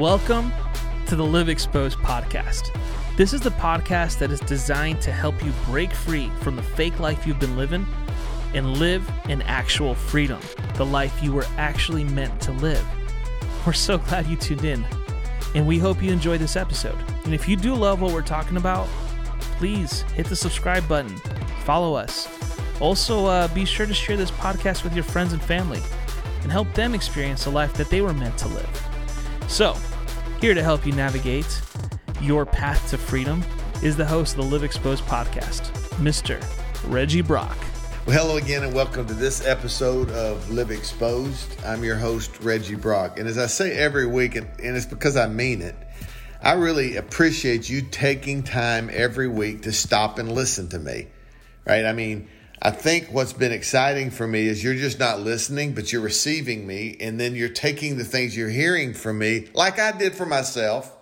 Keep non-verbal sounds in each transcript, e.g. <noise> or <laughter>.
Welcome to the Live Exposed podcast. This is the podcast that is designed to help you break free from the fake life you've been living and live in actual freedom, the life you were actually meant to live. We're so glad you tuned in, and we hope you enjoy this episode. And if you do love what we're talking about, please hit the subscribe button, follow us. Also, uh, be sure to share this podcast with your friends and family and help them experience the life that they were meant to live. So, here to help you navigate your path to freedom is the host of the Live Exposed podcast, Mr. Reggie Brock. Well, hello again, and welcome to this episode of Live Exposed. I'm your host, Reggie Brock. And as I say every week, and, and it's because I mean it, I really appreciate you taking time every week to stop and listen to me. Right? I mean, I think what's been exciting for me is you're just not listening, but you're receiving me, and then you're taking the things you're hearing from me, like I did for myself,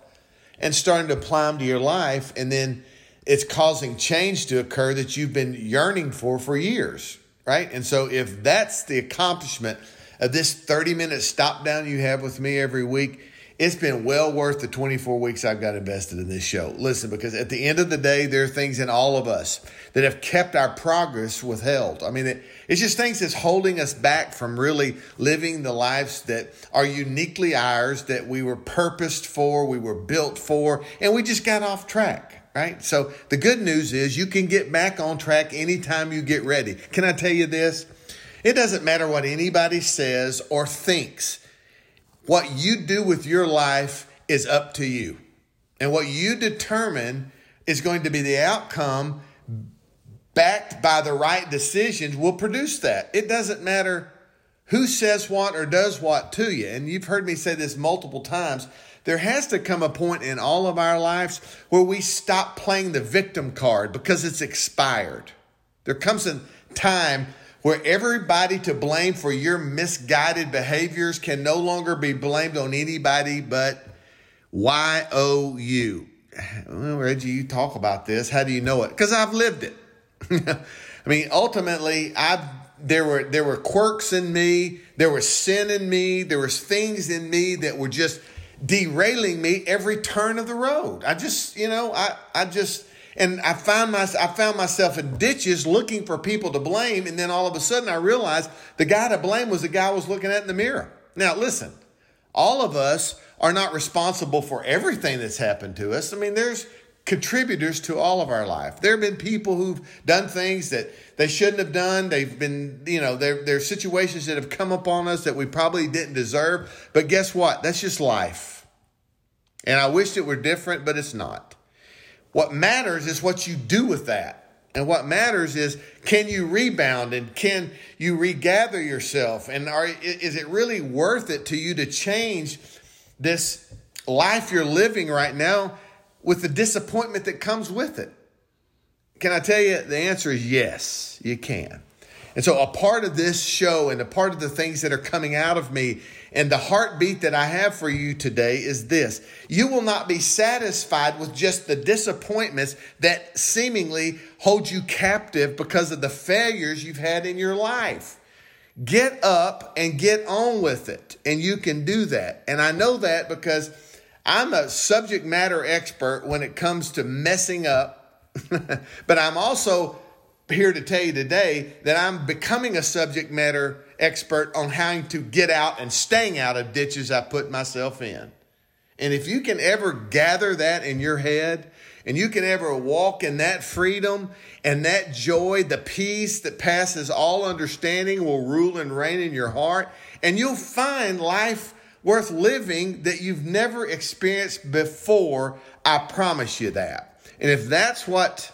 and starting to apply them to your life, and then it's causing change to occur that you've been yearning for for years, right? And so, if that's the accomplishment of this 30 minute stop down you have with me every week, it's been well worth the 24 weeks I've got invested in this show. Listen, because at the end of the day, there are things in all of us that have kept our progress withheld. I mean, it, it's just things that's holding us back from really living the lives that are uniquely ours, that we were purposed for, we were built for, and we just got off track. Right? So the good news is you can get back on track anytime you get ready. Can I tell you this? It doesn't matter what anybody says or thinks. What you do with your life is up to you. And what you determine is going to be the outcome backed by the right decisions will produce that. It doesn't matter who says what or does what to you. And you've heard me say this multiple times. There has to come a point in all of our lives where we stop playing the victim card because it's expired. There comes a time where everybody to blame for your misguided behaviors can no longer be blamed on anybody but YOU. Well, Reggie, you talk about this. How do you know it? Because I've lived it. <laughs> I mean, ultimately, I've there were there were quirks in me, there was sin in me, there was things in me that were just derailing me every turn of the road. I just, you know, I I just and I found my, I found myself in ditches looking for people to blame. And then all of a sudden I realized the guy to blame was the guy I was looking at in the mirror. Now, listen, all of us are not responsible for everything that's happened to us. I mean, there's contributors to all of our life. There have been people who've done things that they shouldn't have done. They've been, you know, there, there are situations that have come upon us that we probably didn't deserve. But guess what? That's just life. And I wish it were different, but it's not. What matters is what you do with that. And what matters is can you rebound and can you regather yourself? And are, is it really worth it to you to change this life you're living right now with the disappointment that comes with it? Can I tell you the answer is yes, you can. And so, a part of this show and a part of the things that are coming out of me and the heartbeat that I have for you today is this you will not be satisfied with just the disappointments that seemingly hold you captive because of the failures you've had in your life. Get up and get on with it, and you can do that. And I know that because I'm a subject matter expert when it comes to messing up, <laughs> but I'm also here to tell you today that I'm becoming a subject matter expert on how to get out and staying out of ditches I put myself in. And if you can ever gather that in your head and you can ever walk in that freedom and that joy, the peace that passes all understanding will rule and reign in your heart, and you'll find life worth living that you've never experienced before. I promise you that. And if that's what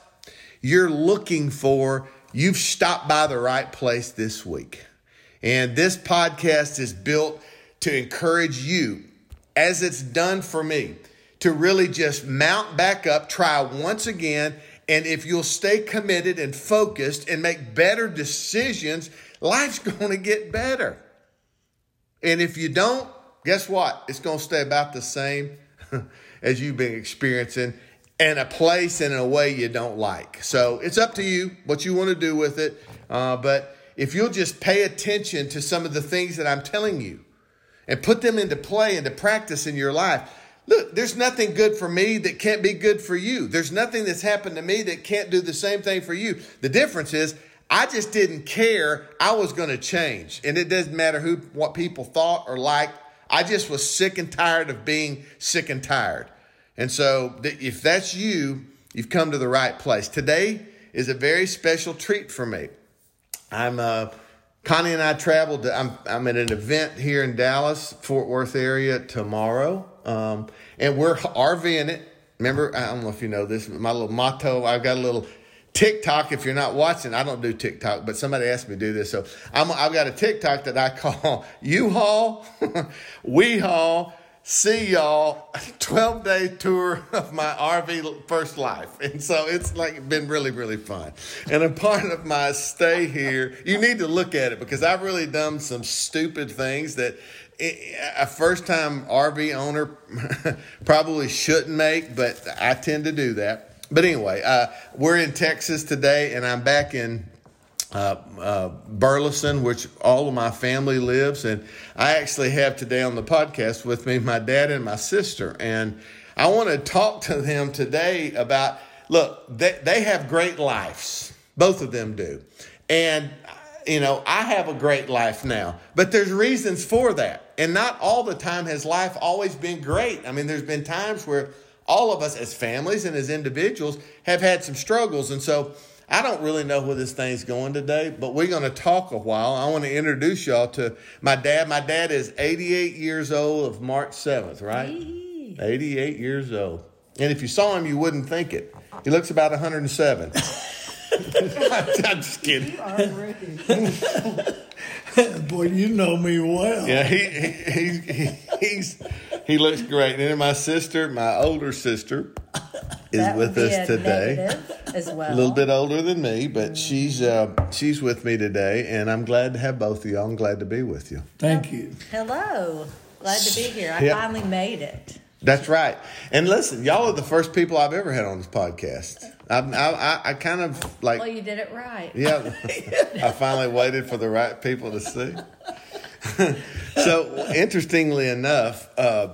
you're looking for, you've stopped by the right place this week. And this podcast is built to encourage you, as it's done for me, to really just mount back up, try once again. And if you'll stay committed and focused and make better decisions, life's <laughs> going to get better. And if you don't, guess what? It's going to stay about the same <laughs> as you've been experiencing and a place and in a way you don't like. So it's up to you what you want to do with it. Uh, but if you'll just pay attention to some of the things that I'm telling you, and put them into play, into practice in your life. Look, there's nothing good for me that can't be good for you. There's nothing that's happened to me that can't do the same thing for you. The difference is I just didn't care I was going to change. And it doesn't matter who what people thought or liked. I just was sick and tired of being sick and tired. And so if that's you, you've come to the right place. Today is a very special treat for me. I'm uh, Connie and I traveled. To, I'm I'm at an event here in Dallas, Fort Worth area tomorrow, um, and we're RVing it. Remember, I don't know if you know this, my little motto. I've got a little TikTok. If you're not watching, I don't do TikTok, but somebody asked me to do this, so i have got a TikTok that I call <laughs> U-Haul, <laughs> We Haul see y'all <laughs> 12 day tour of my RV first life. And so it's like been really, really fun. And a part of my stay here, you need to look at it because I've really done some stupid things that a first time RV owner <laughs> probably shouldn't make, but I tend to do that. But anyway, uh, we're in Texas today, and I'm back in uh, uh, Burleson, which all of my family lives. And I actually have today on the podcast with me my dad and my sister. And I want to talk to them today about look, they, they have great lives. Both of them do. And, you know, I have a great life now, but there's reasons for that. And not all the time has life always been great. I mean, there's been times where all of us as families and as individuals have had some struggles. And so, I don't really know where this thing's going today, but we're going to talk a while. I want to introduce y'all to my dad. My dad is 88 years old of March 7th, right? 88 years old. And if you saw him, you wouldn't think it. He looks about 107. <laughs> <laughs> I'm just kidding. <laughs> Boy, you know me well. Yeah, he, he, he, he's, he looks great. And then my sister, my older sister, is That with would be us a today. As well. A little bit older than me, but she's uh, she's with me today, and I'm glad to have both of y'all. I'm glad to be with you. Thank you. Hello. Glad to be here. I Yeah. finally made it. That's right. And listen, y'all are the first people I've ever had on this podcast. I, I, I, I kind of like, Well, you did it right. yeah, <laughs> I finally waited for the right people to see. <laughs> so, interestingly enough, uh,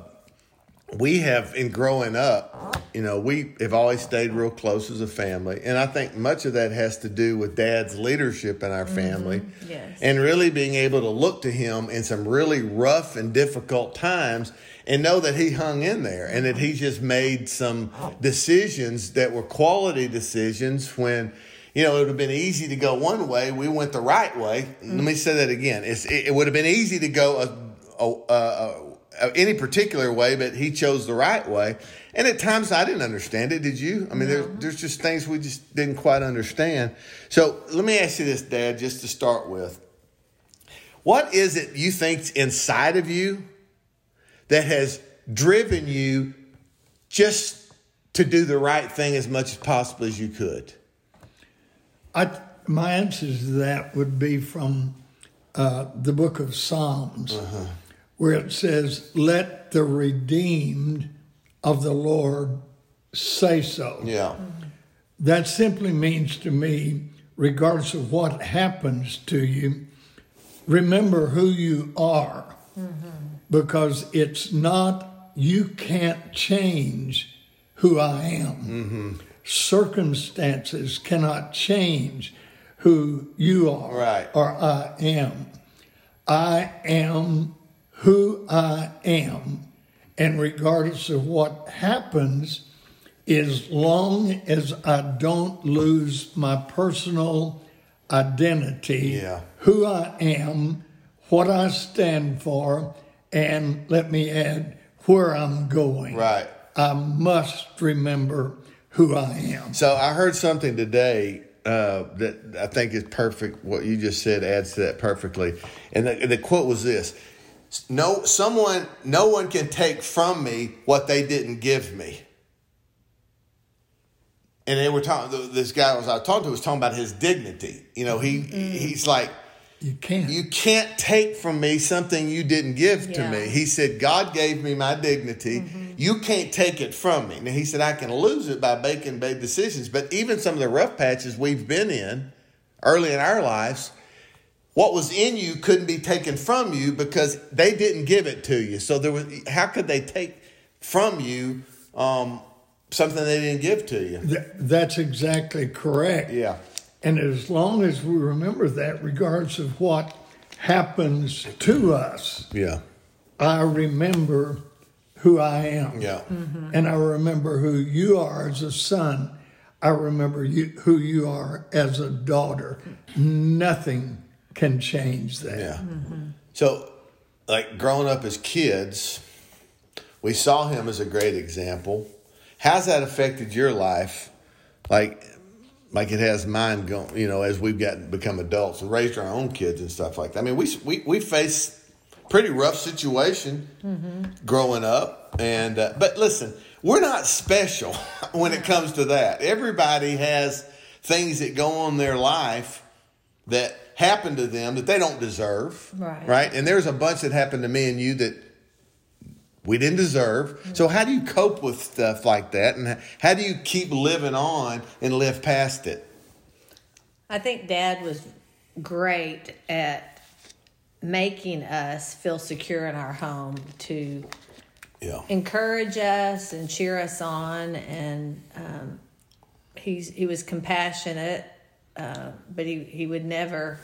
we have, in growing up, you know, we have always stayed real close as a family. And I think much of that has to do with dad's leadership in our family. Yes. And really being able to look to him in some really rough and difficult times and know that he hung in there and that he just made some decisions that were quality decisions when you know it would have been easy to go one way we went the right way. Let me say that again. It's, it, it would have been easy to go a, a, a, a, any particular way but he chose the right way. And at times i didn't understand it. Did you? I mean there, there's just things we just didn't quite understand. So let me ask you this dad just to start with. What is it you think's inside of you that has driven you just to do the right thing as much as possible as you could? I, my answer to that would be from uh, the book of Psalms, uh-huh. where it says, Let the redeemed of the Lord say so. Yeah. That simply means to me, regardless of what happens to you, remember who you are. Mm-hmm. Because it's not, you can't change who I am. Mm-hmm. Circumstances cannot change who you are Right. or I am. I am who I am. And regardless of what happens, as long as I don't lose my personal identity, Yeah. who I am, what I stand for, and let me add, where I'm going. Right. I must remember who I am. So I heard something today uh, that I think is perfect. What you just said adds to that perfectly. And the, the quote was this: "No, someone, no one can take from me what they didn't give me." And they were talking. This guy was I was talking to was talking about his dignity. You know, he he's like. You can't. You can't take from me something you didn't give to me. He said, God gave me my dignity. You can't take it from me. Now, he said, I can lose it by making bad decisions. But even some of the rough patches we've been in early in our lives, what was in you couldn't be taken from you because they didn't give it to you. So there was how could they take from you um, something they didn't give to you? Th- that's exactly correct. Yeah. And as long as we remember that, regardless of what happens to us, Yeah. I remember who I am. Yeah. Mm-hmm. And I remember who you are as a son. I remember you, who you are as a daughter. Nothing can change that. Yeah. Mm-hmm. So, like growing up as kids, we saw him as a great example. How's that affected your life? Like, like it has mine going. You know, as we've gotten become adults and raised our own kids and stuff like that. I mean, we we we face pretty rough situation growing up, and uh, but listen, we're not special <laughs> when it comes to that. Everybody has things that go on in their life that happen to them that they don't deserve. Right. Right. And there's a bunch that happened to me and you that we didn't deserve. So how do you cope with stuff like that and how do you keep living on and live past it? I think Dad was great at making us feel secure in our home to Yeah. encourage us and cheer us on and um, he's he was compassionate uh, but he, he would never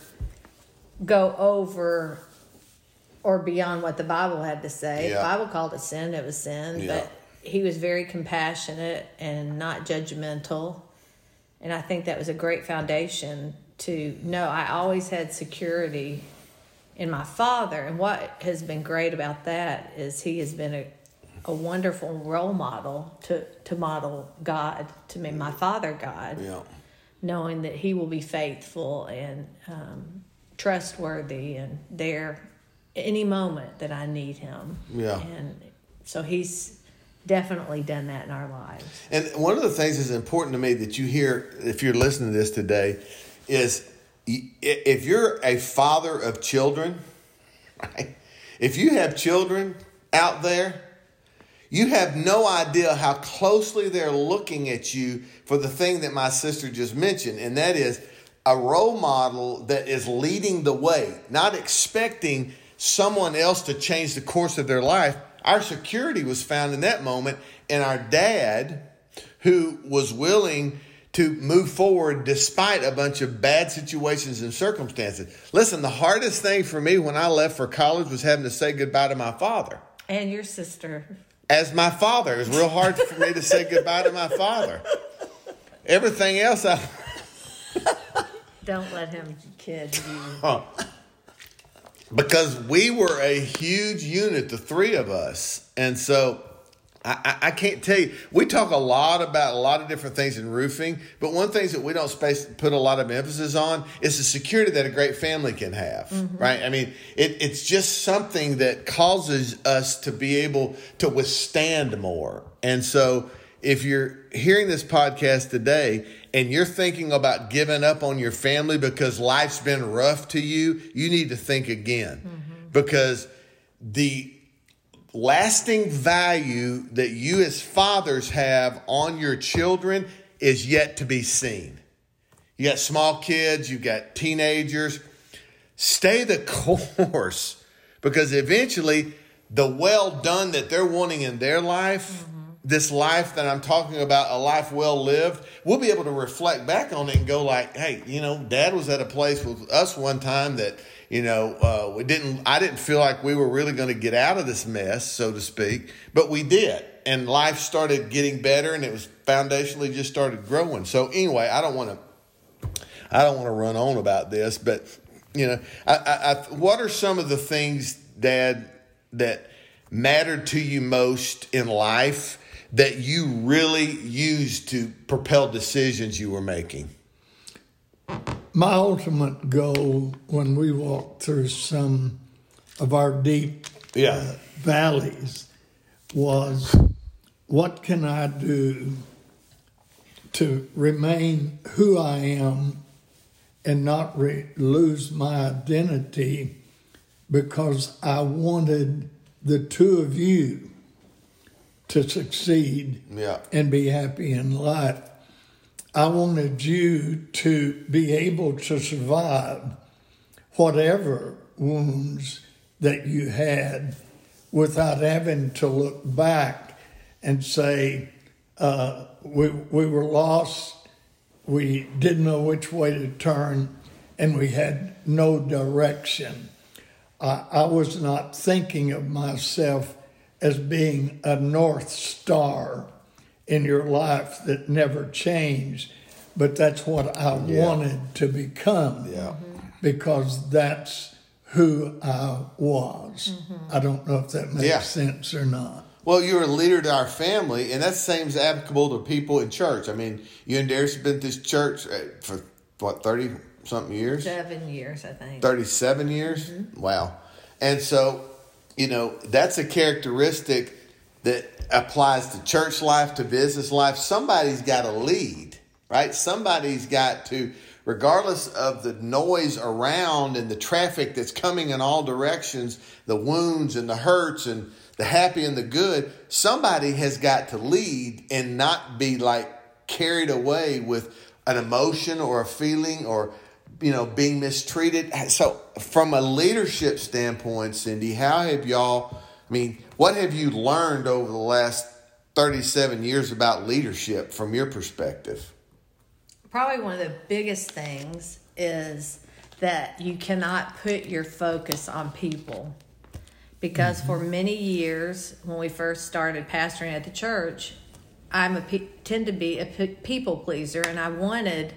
go over or beyond what the bible had to say Yeah. the bible called it sin it was sin Yeah. but he was very compassionate and not judgmental and i think that was a great foundation to know i always had security in my father. And what has been great about that is he has been a, a wonderful role model to, to model God to me, my father God, Yeah. knowing that he will be faithful and um, trustworthy and there any moment that I need him. Yeah. And so he's definitely done that in our lives. And one of the things that's important to me that you hear if you're listening to this today is if you're a father of children, <laughs> right? If you have children out there, you have no idea how closely they're looking at you for the thing that my sister just mentioned, and that is a role model that is leading the way, not expecting someone else to change the course of their life. Our security was found in that moment, and our dad, who was willing to move forward despite a bunch of bad situations and circumstances. Listen, the hardest thing for me when I left for college was having to say goodbye to my father And your sister. as my father. It was real hard for me to say goodbye to my father. Everything else, I Don't let him kid you. <laughs> because we were a huge unit, the three of us, and so I, I, I can't tell you. We talk a lot about a lot of different things in roofing, but one thing that we don't space put a lot of emphasis on is the security that a great family can have. Mm-hmm. Right? I mean, it, it's just something that causes us to be able to withstand more, and so. If you're hearing this podcast today and you're thinking about giving up on your family because life's been rough to you, you need to think again. Mm-hmm. Because the lasting value that you as fathers have on your children is yet to be seen. You got small kids, you got teenagers. Stay the <laughs> course because eventually the well done that they're wanting in their life, mm-hmm. This life that I'm talking about, a life well lived, we'll be able to reflect back on it and go like, hey, you know, dad was at a place with us one time that, you know, uh, we didn't, I didn't feel like we were really going to get out of this mess, so to speak, but we did. And life started getting better and it was foundationally just started growing. So anyway, I don't want to I don't want to run on about this, but you know, I, I, I, what are some of the things, Dad, that mattered to you most in life that you really used to propel decisions you were making? My ultimate goal when we walked through some of our deep uh, Yeah, valleys was what can I do to remain who I am and not re- lose my identity because I wanted the two of you to succeed yeah, and be happy in life. I wanted you to be able to survive whatever wounds that you had without having to look back and say, uh, we, we were lost, we didn't know which way to turn, and we had no direction. I, I was not thinking of myself as being a North Star in your life that never changed, but that's what I Yeah. wanted to become Yeah. Mm-hmm. because that's who I was. Mm-hmm. I don't know if that makes Yeah. sense or not. Well, you're a leader to our family, and that same is applicable to people in church. I mean, you and Darius have been at this church uh, for what thirty something years, Seven years, I think. thirty-seven years. Mm-hmm. Wow! And so, you know, that's a characteristic that applies to church life, to business life. Somebody's got to lead, right? Somebody's got to, regardless of the noise around and the traffic that's coming in all directions, the wounds and the hurts and the happy and the good, somebody has got to lead and not be like carried away with an emotion or a feeling or you know being mistreated. So from a leadership standpoint cindy how have y'all i mean what have you learned over the last 37 years about leadership from your perspective? Probably one of the biggest things is that you cannot put your focus on people. Because for mm-hmm. many years, when we first started pastoring at the church, I'm a pe- tend to be a pe- people pleaser, and I wanted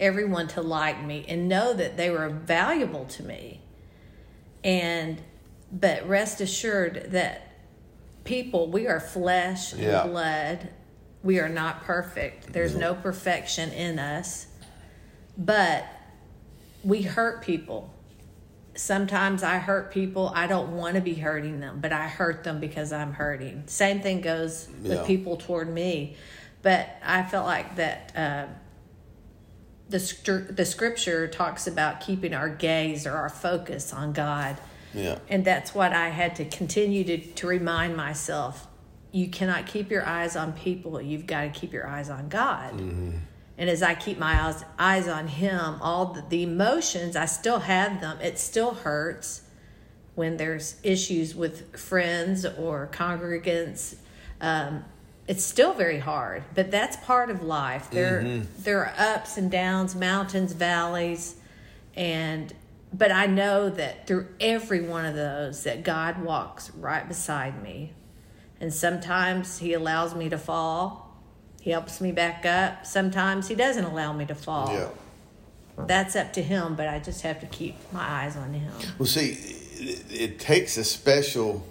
everyone to like me and know that they were valuable to me. And but rest assured that people, we are flesh and blood. We are not perfect. There's no perfection in us. But we hurt people. Sometimes I hurt people. I don't want to be hurting them, but I hurt them because I'm hurting. Same thing goes Yeah. with people toward me. But I felt like that uh, the, the scripture talks about keeping our gaze or our focus on God. yeah And that's what I had to continue to, to remind myself. You cannot keep your eyes on people. You've got to keep your eyes on God. And as I keep my eyes, eyes on Him, all the, the emotions, I still have them. It still hurts when there's issues with friends or congregants. Um, it's still very hard, but that's part of life. There, there are ups and downs, mountains, valleys, and but I know that through every one of those, that God walks right beside me, and sometimes He allows me to fall. He helps me back up. Sometimes He doesn't allow me to fall. yeah That's up to Him, but I just have to keep my eyes on Him. well see it, it takes a special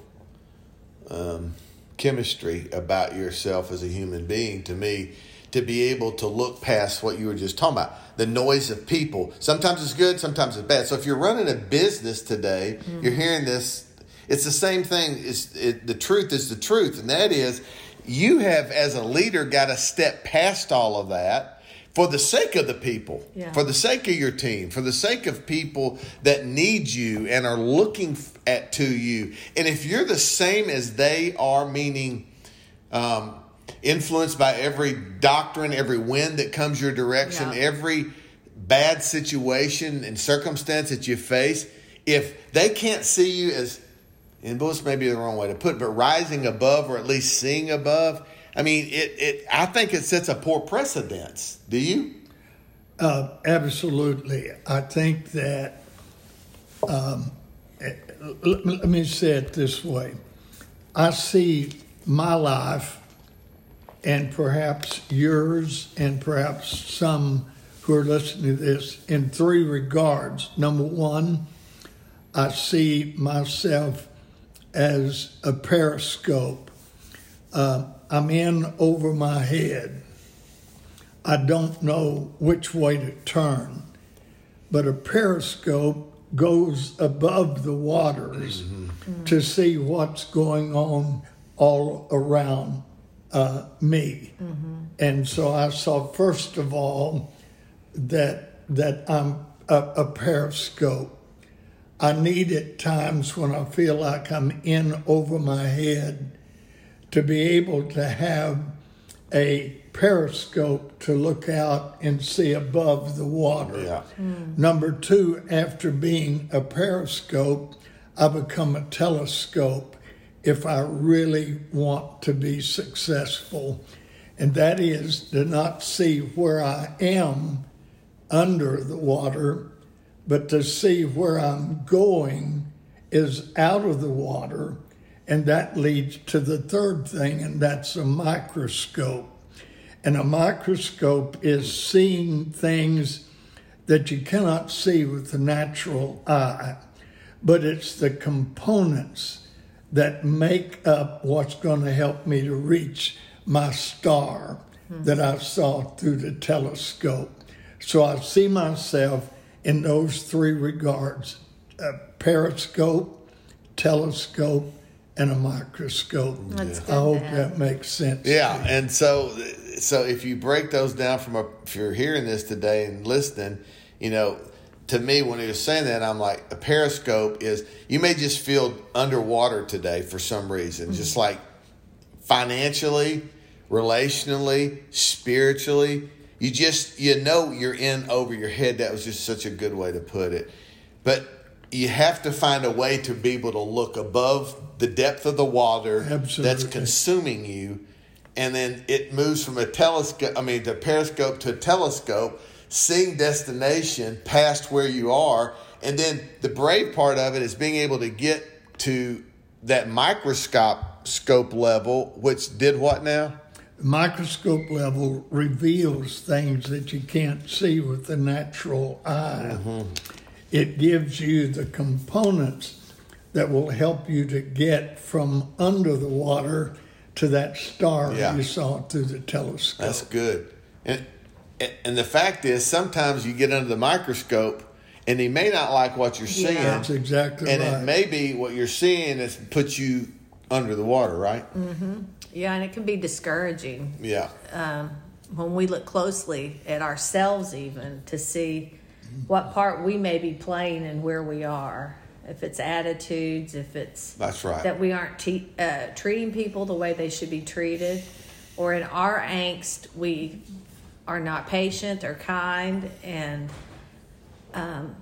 um, chemistry about yourself as a human being to me to be able to look past what you were just talking about the noise of people. Sometimes it's good sometimes it's bad. So if you're running a business today you're mm-hmm. hearing this it's the same thing. It's, it, the truth is the truth. And that is you have as a leader got to step past all of that for the sake of the people Yeah. for the sake of your team for the sake of people that need you and are looking at to you and if you're the same as they are meaning um, influenced by every doctrine, every wind that comes your direction, Yeah. every bad situation and circumstance that you face, if they can't see you as, and this may be the wrong way to put it, but rising above or at least seeing above, I mean, it, it I think it sets a poor precedence. Do you? Uh, absolutely. I think that, um, eh, let, let me say it this way I see my life and perhaps yours and perhaps some who are listening to this in three regards. Number one, I see myself as a periscope. Uh, I'm in over my head. I don't know which way to turn, but a periscope goes above the waters to see what's going on all around uh, me. And so I saw, first of all, that that I'm a, a periscope. I need at times when I feel like I'm in over my head to be able to have a periscope to look out and see above the water. Yeah. Hmm. Number two, after being a periscope, I become a telescope if I really want to be successful. And that is to not see where I am under the water, but to see where I'm going is out of the water. And that leads to the third thing, and that's a microscope. And a microscope is seeing things that you cannot see with the natural eye, but it's the components that make up what's going to help me to reach my star hmm. that I saw through the telescope. So I see myself in those three regards a periscope, telescope, and a microscope. That's good I hope to that makes sense. Yeah, and so so if you break those down from a if you're hearing this today and listening, you know, to me when he was saying that, I'm like a periscope is you may just feel underwater today for some reason, mm-hmm. just like financially, relationally, spiritually. You just you know you're in over your head. That was just such a good way to put it. But you have to find a way to be able to look above the depth of the water that's consuming you. And then it moves from a telescope i mean the periscope to a telescope seeing destination past where you are. And then the brave part of it is being able to get to that microscope scope level which did what now? Microscope level reveals things that you can't see with the natural eye. Mm-hmm. It gives you the components that will help you to get from under the water to that star Yeah. you saw through the telescope. That's good. And and the fact is, sometimes you get under the microscope, and he may not like what you're seeing. Yeah. That's exactly and right. it may be what you're seeing is put you under the water, right? Yeah, and it can be discouraging Yeah. um, when we look closely at ourselves, even to see what part we may be playing and where we are. If it's attitudes, if it's That's right. that we aren't te- uh, treating people the way they should be treated, or in our angst, we are not patient or kind, and um,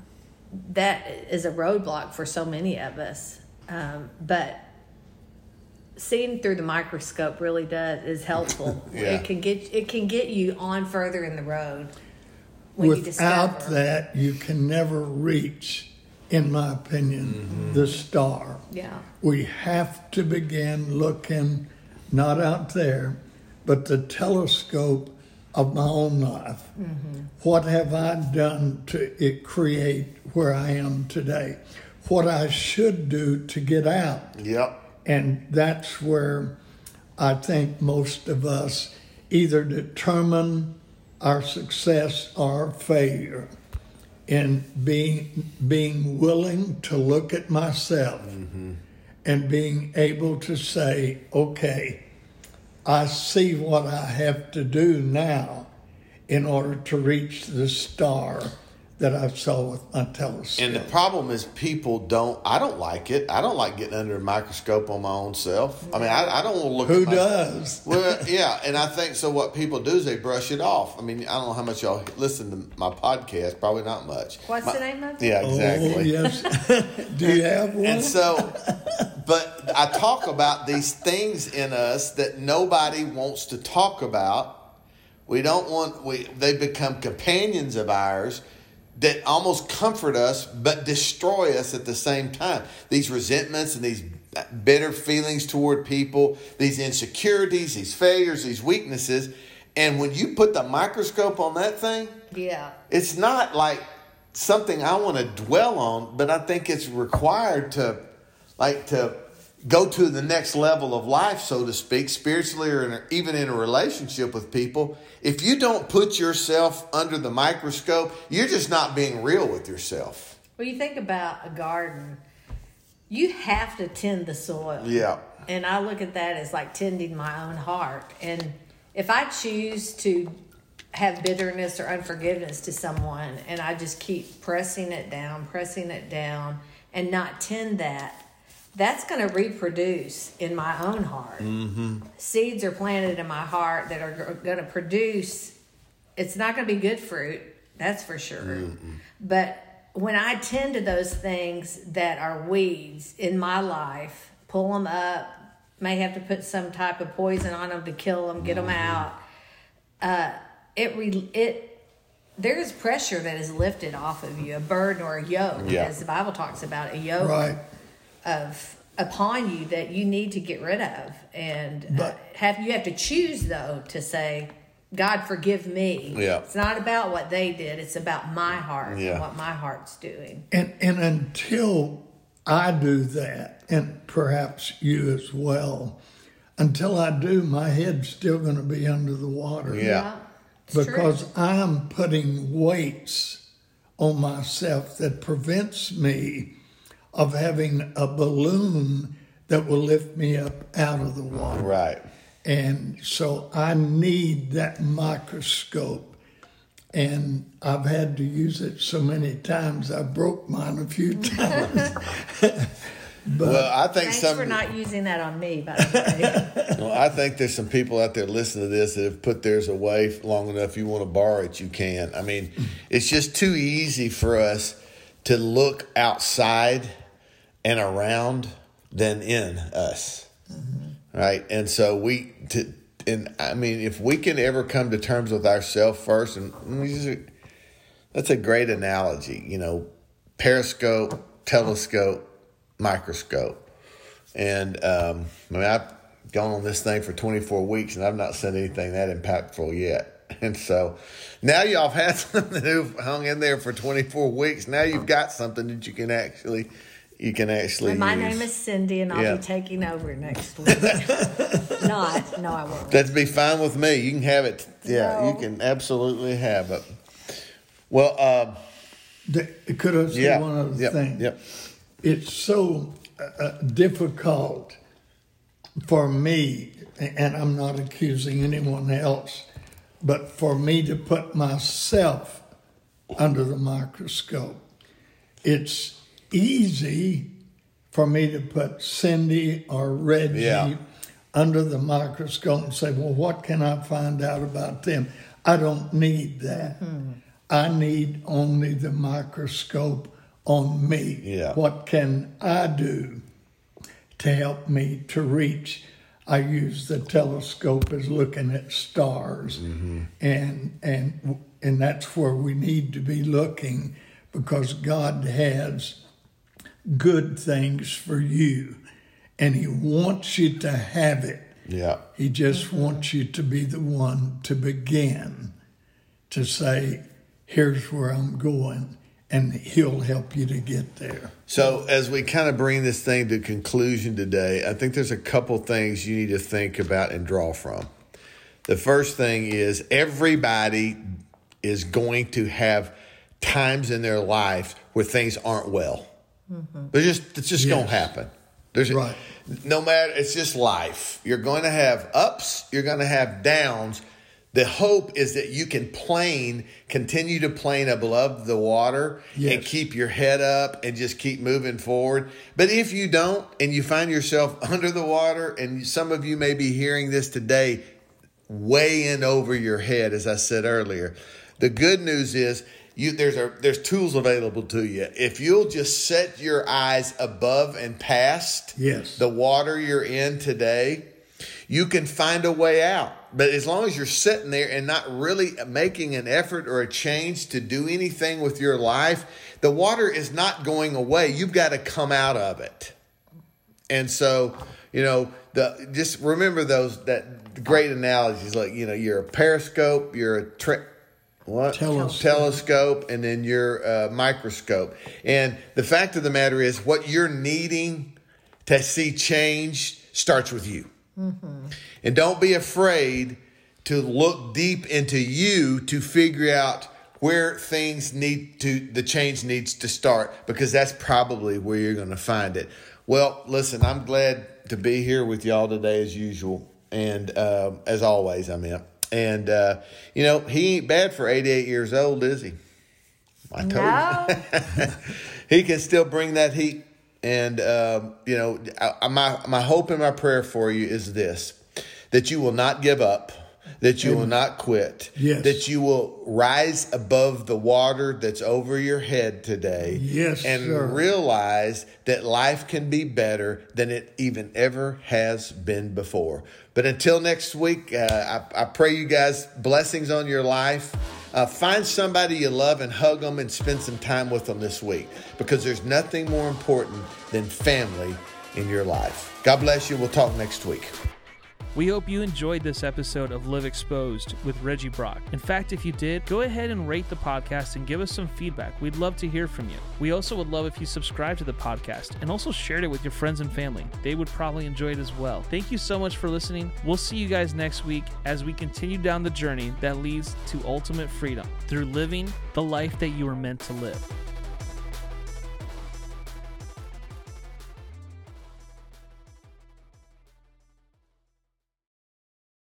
that is a roadblock for so many of us. Um, but seeing through the microscope really does is helpful. <laughs> Yeah. It can get it can get you on further in the road. When you Without discover. that, you can never reach, in my opinion, mm-hmm. the star. yeah, We have to begin looking not out there, but the telescope of my own life. Mm-hmm. What have I done to it create where I am today? What I should do to get out. Yep. And that's where I think most of us either determine our success or our failure in being being willing to look at myself mm-hmm. and being able to say, okay, I see what I have to do now in order to reach the star that I saw with my telescope. And the problem is people don't. I don't like it. I don't like getting under a microscope on my own self. I mean, I, I don't want to look. Who at my, does? <laughs> Well, yeah, and I think so. What people do is they brush it off. I mean, I don't know how much y'all listen to my podcast. Probably not much. what's My- the name of it? Yeah, Oh, exactly. <laughs> yes. do you have one? And so, <laughs> but I talk about these things in us that nobody wants to talk about. We don't want we they become companions of ours that almost comfort us but destroy us at the same time. These resentments and these bitter feelings toward people, these insecurities, these failures, these weaknesses, and when you put the microscope on that thing, Yeah, it's not like something I want to dwell on, but I think it's required to like to go to the next level of life, so to speak, spiritually or in a, even in a relationship with people. If you don't put yourself under the microscope, you're just not being real with yourself. Well, you think about a garden, you have to tend the soil. Yeah. And I look at that as like tending my own heart. And if I choose to have bitterness or unforgiveness to someone and I just keep pressing it down, pressing it down, and not tend that, that's going to reproduce in my own heart. Mm-hmm. Seeds are planted in my heart that are going to produce. It's not going to be good fruit, that's for sure. Mm-hmm. But when I tend to those things that are weeds in my life, pull them up, may have to put some type of poison on them to kill them, get them mm-hmm. out. Uh, it re- it there's pressure that is lifted off of you, a burden or a yoke, yeah. as the Bible talks about a yoke right. Of upon you that you need to get rid of, and uh, but, uh, have you have to choose though to say, God forgive me. Yeah, it's not about what they did; it's about my heart yeah. and what my heart's doing. And and until I do that, and perhaps you as well, until I do, my head's still going to be under the water. yeah. yeah because true. I'm putting weights on myself that prevents me of having a balloon that will lift me up out of the water. Right. And so I need that microscope. And I've had to use it so many times, I broke mine a few <laughs> times. But well, I think thanks some for not using that on me. By the way, <laughs> well, I think there's some people out there listening to this that have put theirs away long enough. You want to borrow it, you can. I mean, it's just too easy for us to look outside and around than in us, mm-hmm. right? And so we to and I mean, if we can ever come to terms with ourselves first, and that's a great analogy. You know, periscope, telescope microscope. And um, I mean, I've gone on this thing for 24 weeks and I've not seen anything that impactful yet. <laughs> And so now y'all have had <laughs> something who've hung in there for 24 weeks. Now you've got something that you can actually you can actually. my use. name is Cindy, and I'll yeah. be taking over next week. <laughs> Not, no, I won't. That'd be fine with me. You can have it. Yeah, no. you can absolutely have it. Well, uh, could I say yeah, one other yep, thing? Yep it's so uh, uh, difficult for me, and I'm not accusing anyone else, but for me to put myself under the microscope. It's easy for me to put Cindy or Reggie yeah. under the microscope and say, well, what can I find out about them? I don't need that. Mm-hmm. I need only the microscope on me. Yeah. What can I do to help me to reach? I use the telescope as looking at stars, mm-hmm. and and and that's where we need to be looking because God has good things for you, and He wants you to have it. Yeah. He just wants you to be the one to begin to say, "Here's where I'm going." and he'll help you to get there. So, as we kind of bring this thing to conclusion today, I think there's a couple things you need to think about and draw from. The first thing is everybody is going to have times in their life where things aren't well. Mm-hmm. just it's just yes. going to happen. There's right. no matter it's just life. You're going to have ups, you're going to have downs, the hope is that you can plane, continue to plane above the water yes. and keep your head up and just keep moving forward. But if you don't and you find yourself <laughs> under the water, and some of you may be hearing this today, way in over your head, as I said earlier, the good news is you, there's a, there's tools available to you. If you'll just set your eyes above and past yes. the water you're in today, you can find a way out. But as long as you're sitting there and not really making an effort or a change to do anything with your life, the water is not going away. You've got to come out of it. And so, you know, the just remember those that great analogies like, you know, you're a periscope, you're a tri- what telescope. telescope and then your uh, microscope. And the fact of the matter is what you're needing to see change starts with you. Mm-hmm. And don't be afraid to look deep into you to figure out where things need to, the change needs to start, because that's probably where you're going to find it. Well, listen, I'm glad to be here with y'all today as usual. And uh, as always, i'm mean, and uh, you know, he ain't bad for 88 years old, is he? I told no. you. <laughs> he can still bring that heat And, um, you know, I, my, my hope and my prayer for you is this that you will not give up that you will not quit, Yes. that you will rise above the water that's over your head today, Yes, and sir. realize that life can be better than it even ever has been before. But until next week, uh, I, I pray you guys blessings on your life. Uh, find somebody you love and hug them and spend some time with them this week because there's nothing more important than family in your life. God bless you. We'll talk next week. We hope you enjoyed this episode of Live Exposed with Reggie Brock. In fact, if you did, go ahead and rate the podcast and give us some feedback. We'd love to hear from you. We also would love if you subscribe to the podcast and also shared it with your friends and family. They would probably enjoy it as well. Thank you so much for listening. We'll see you guys next week as we continue down the journey that leads to ultimate freedom through living the life that you are meant to live.